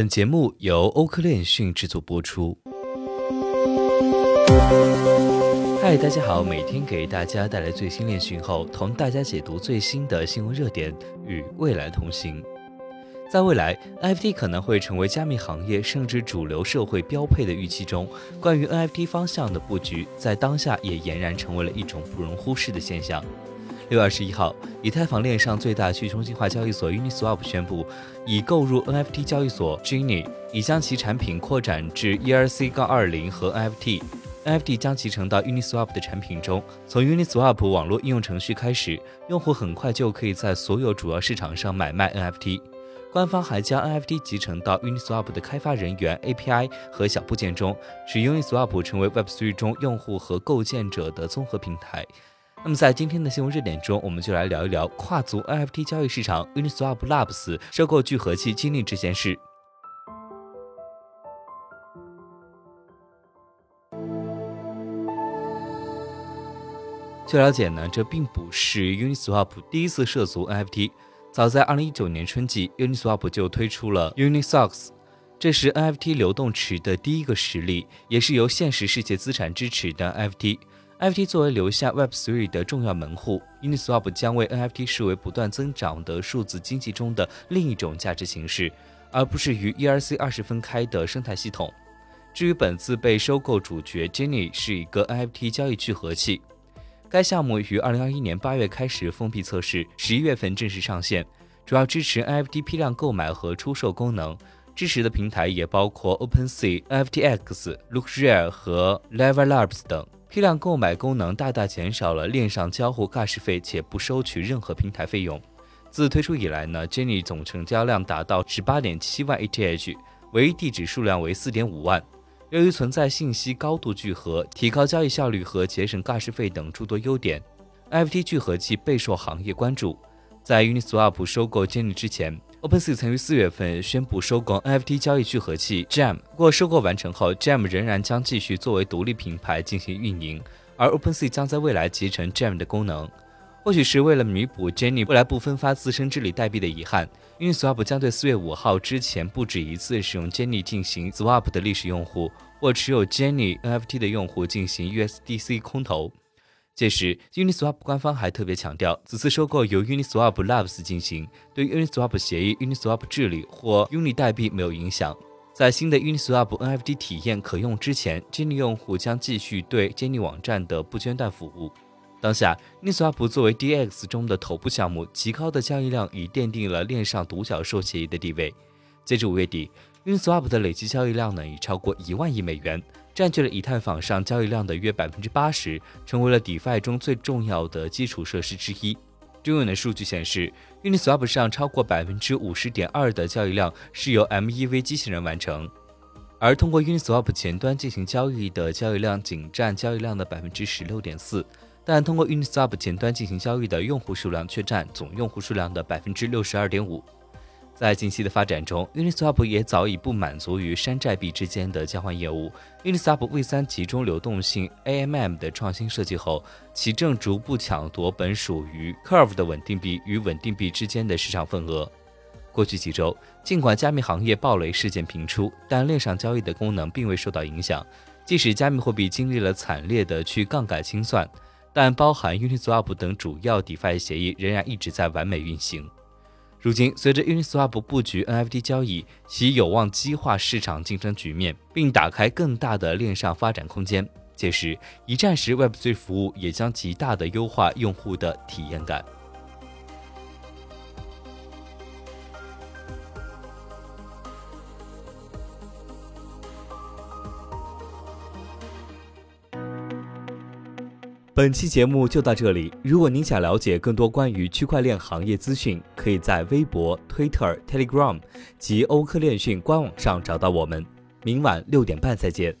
本节目由欧科链讯制作播出。嗨，大家好，每天给大家带来最新链讯后，同大家解读最新的新闻热点，与未来同行。在未来，NFT 可能会成为加密行业甚至主流社会标配的预期中，关于 NFT 方向的布局，在当下也俨然成为了一种不容忽视的现象。六月二十一号，以太坊链上最大去中心化交易所 Uniswap 宣布，已购入 NFT 交易所 Genie，已将其产品扩展至 ERC-20 和 NFT。NFT 将集成到 Uniswap 的产品中。从 Uniswap 网络应用程序开始，用户很快就可以在所有主要市场上买卖 NFT。官方还将 NFT 集成到 Uniswap 的开发人员 API 和小部件中，使 Uniswap 成为 Web3 中用户和构建者的综合平台。那么，在今天的新闻热点中，我们就来聊一聊跨足 NFT 交易市场 Uniswap Labs 收购聚合器经历这件事。据了解呢，这并不是 Uniswap 第一次涉足 NFT。早在2019年春季，Uniswap 就推出了 Unisocks，这是 NFT 流动池的第一个实例，也是由现实世界资产支持的 NFT。NFT 作为留下 Web3 的重要门户，Uniswap 将为 NFT 视为不断增长的数字经济中的另一种价值形式，而不是与 ERC20 分开的生态系统。至于本次被收购主角 Jenny 是一个 NFT 交易聚合器，该项目于2021年8月开始封闭测试，11月份正式上线，主要支持 NFT 批量购买和出售功能，支持的平台也包括 OpenSea、FTX、LookRare 和 LevelLabs 等。批量购买功能大大减少了链上交互尬时费，且不收取任何平台费用。自推出以来呢，Jenny 总成交量达到十八点七万 ETH，唯一地址数量为四点五万。由于存在信息高度聚合、提高交易效率和节省尬时费等诸多优点，NFT 聚合器备受行业关注。在 Uniswap 收购 Jenny 之前，OpenSea 曾于四月份宣布收购 NFT 交易聚合器 Jam。不过，收购完成后，Jam 仍然将继续作为独立品牌进行运营，而 OpenSea 将在未来集成 Jam 的功能。或许是为了弥补 Jenny 未来不分发自身治理代币的遗憾，Uniswap 将对四月五号之前不止一次使用 Jenny 进行 Swap 的历史用户或持有 Jenny NFT 的用户进行 USDC 空投。届时，Uniswap 官方还特别强调，此次收购由 Uniswap Labs 进行，对 Uniswap 协议、Uniswap 治理或 Uni 代币没有影响。在新的 Uniswap NFT 体验可用之前，Jenny 用户将继续对 Jenny 网站的不间断服务。当下，Uniswap 作为 DX 中的头部项目，极高的交易量已奠定了链上独角兽协议的地位。截至五月底，Uniswap 的累计交易量呢已超过一万亿美元。占据了以太坊上交易量的约百分之八十，成为了 DeFi 中最重要的基础设施之一。中远的数据显示，Uniswap 上超过百分之五十点二的交易量是由 MEV 机器人完成，而通过 Uniswap 前端进行交易的交易量仅占交易量的百分之十六点四，但通过 Uniswap 前端进行交易的用户数量却占总用户数量的百分之六十二点五。在近期的发展中，Uniswap 也早已不满足于山寨币之间的交换业务。Uniswap V3 集中流动性 AMM 的创新设计后，其正逐步抢夺本属于 Curve 的稳定币与稳定币之间的市场份额。过去几周，尽管加密行业暴雷事件频出，但链上交易的功能并未受到影响。即使加密货币经历了惨烈的去杠杆清算，但包含 Uniswap 等主要 DeFi 协议仍然一直在完美运行。如今，随着 Uniswap 布局 NFT 交易，其有望激化市场竞争局面，并打开更大的链上发展空间。届时，一站式 Web3 服务也将极大的优化用户的体验感。本期节目就到这里。如果您想了解更多关于区块链行业资讯，可以在微博、Twitter、Telegram 及欧科链讯官网上找到我们。明晚六点半再见。